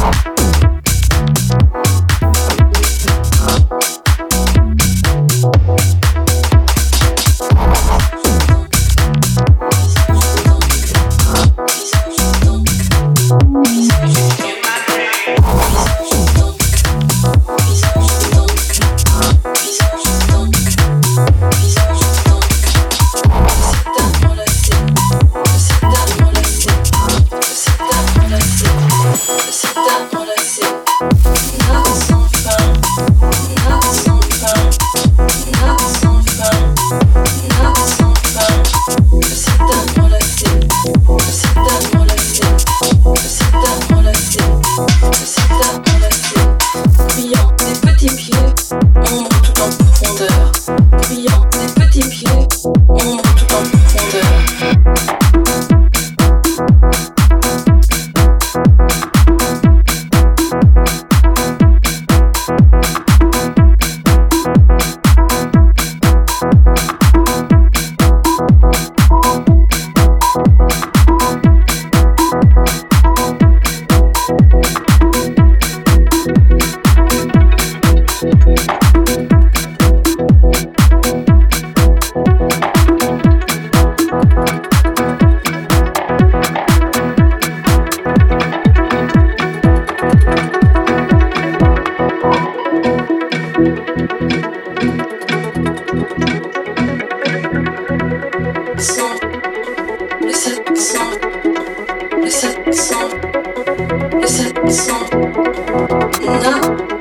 time. Sept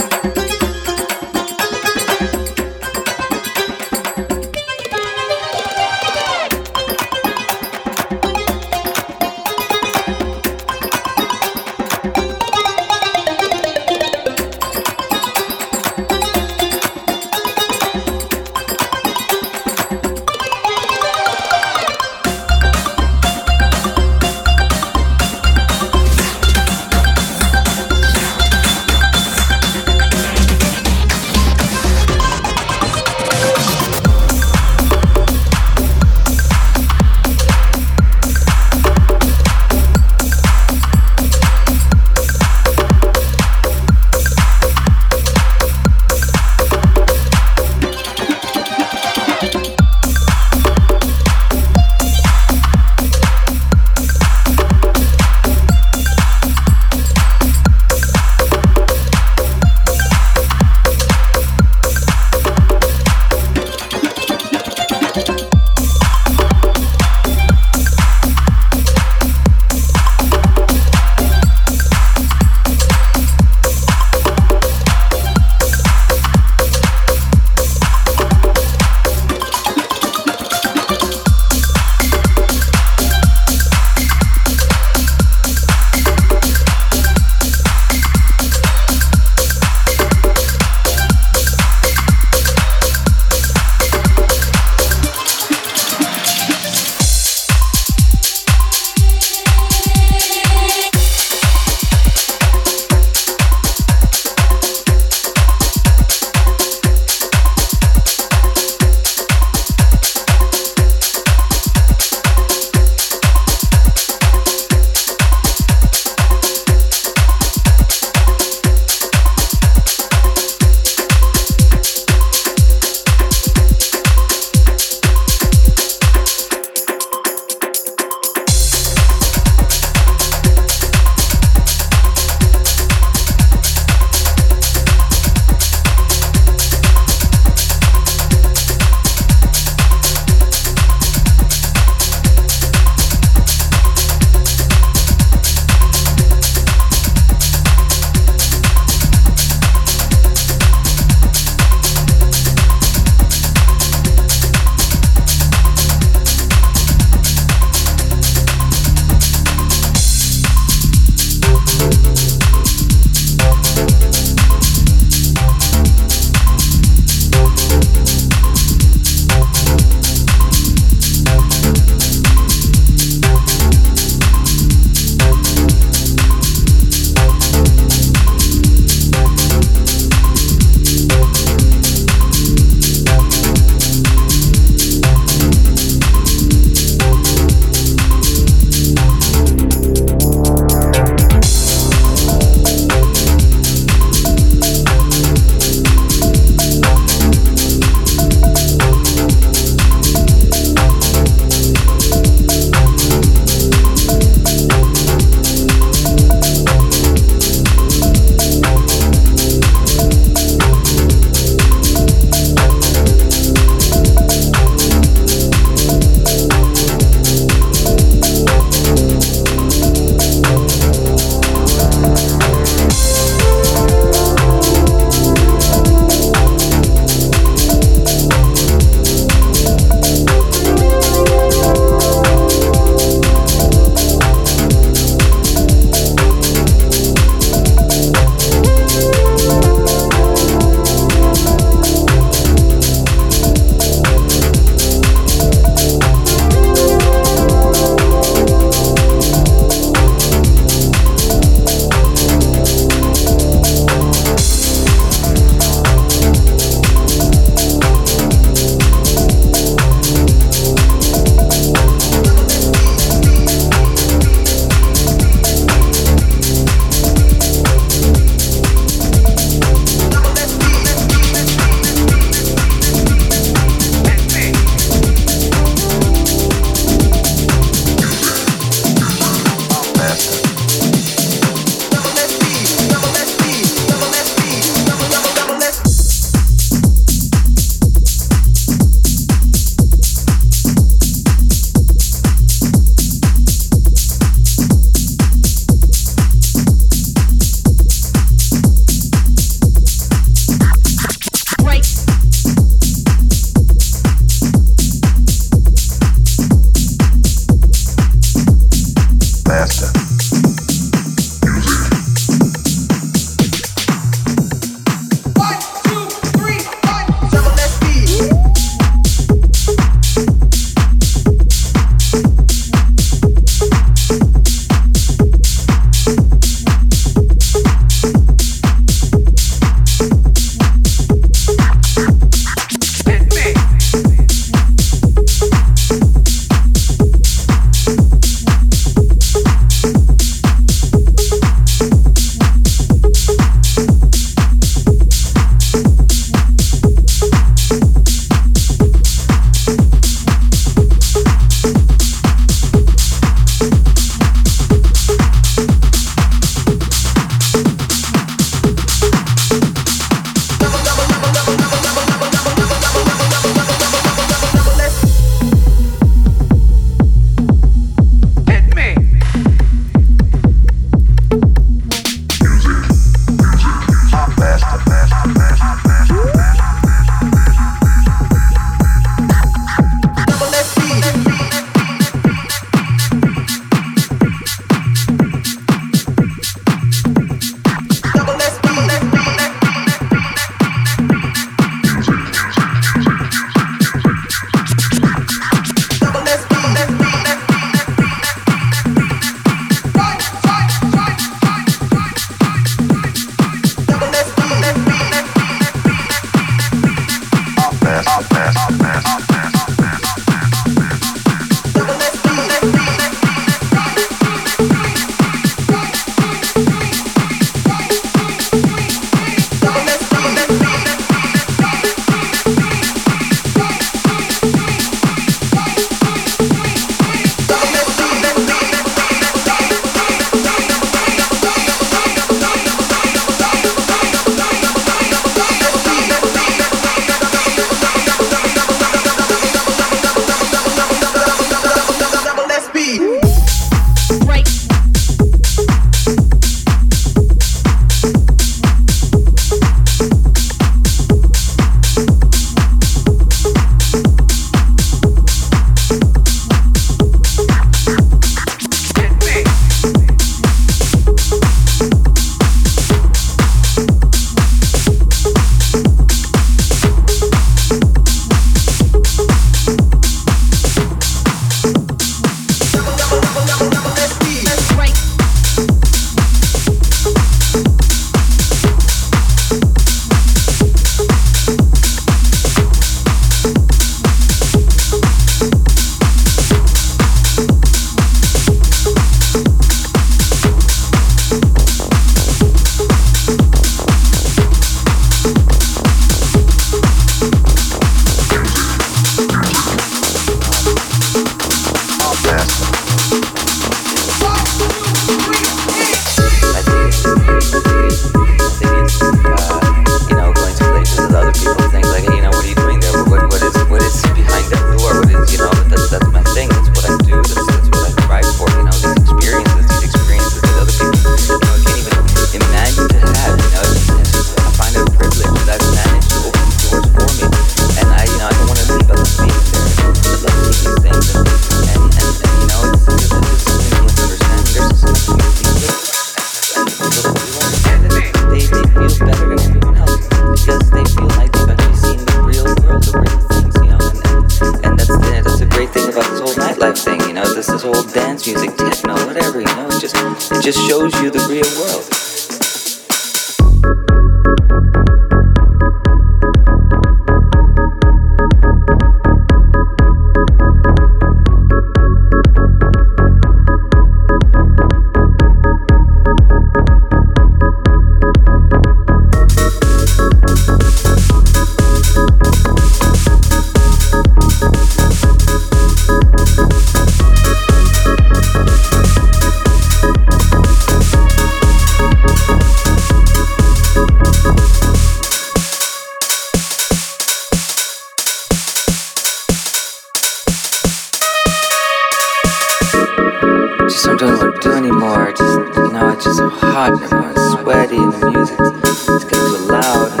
sometimes I don't do anymore. Just, you know, it's just so hot and everyone's sweaty and the music's it's getting too loud.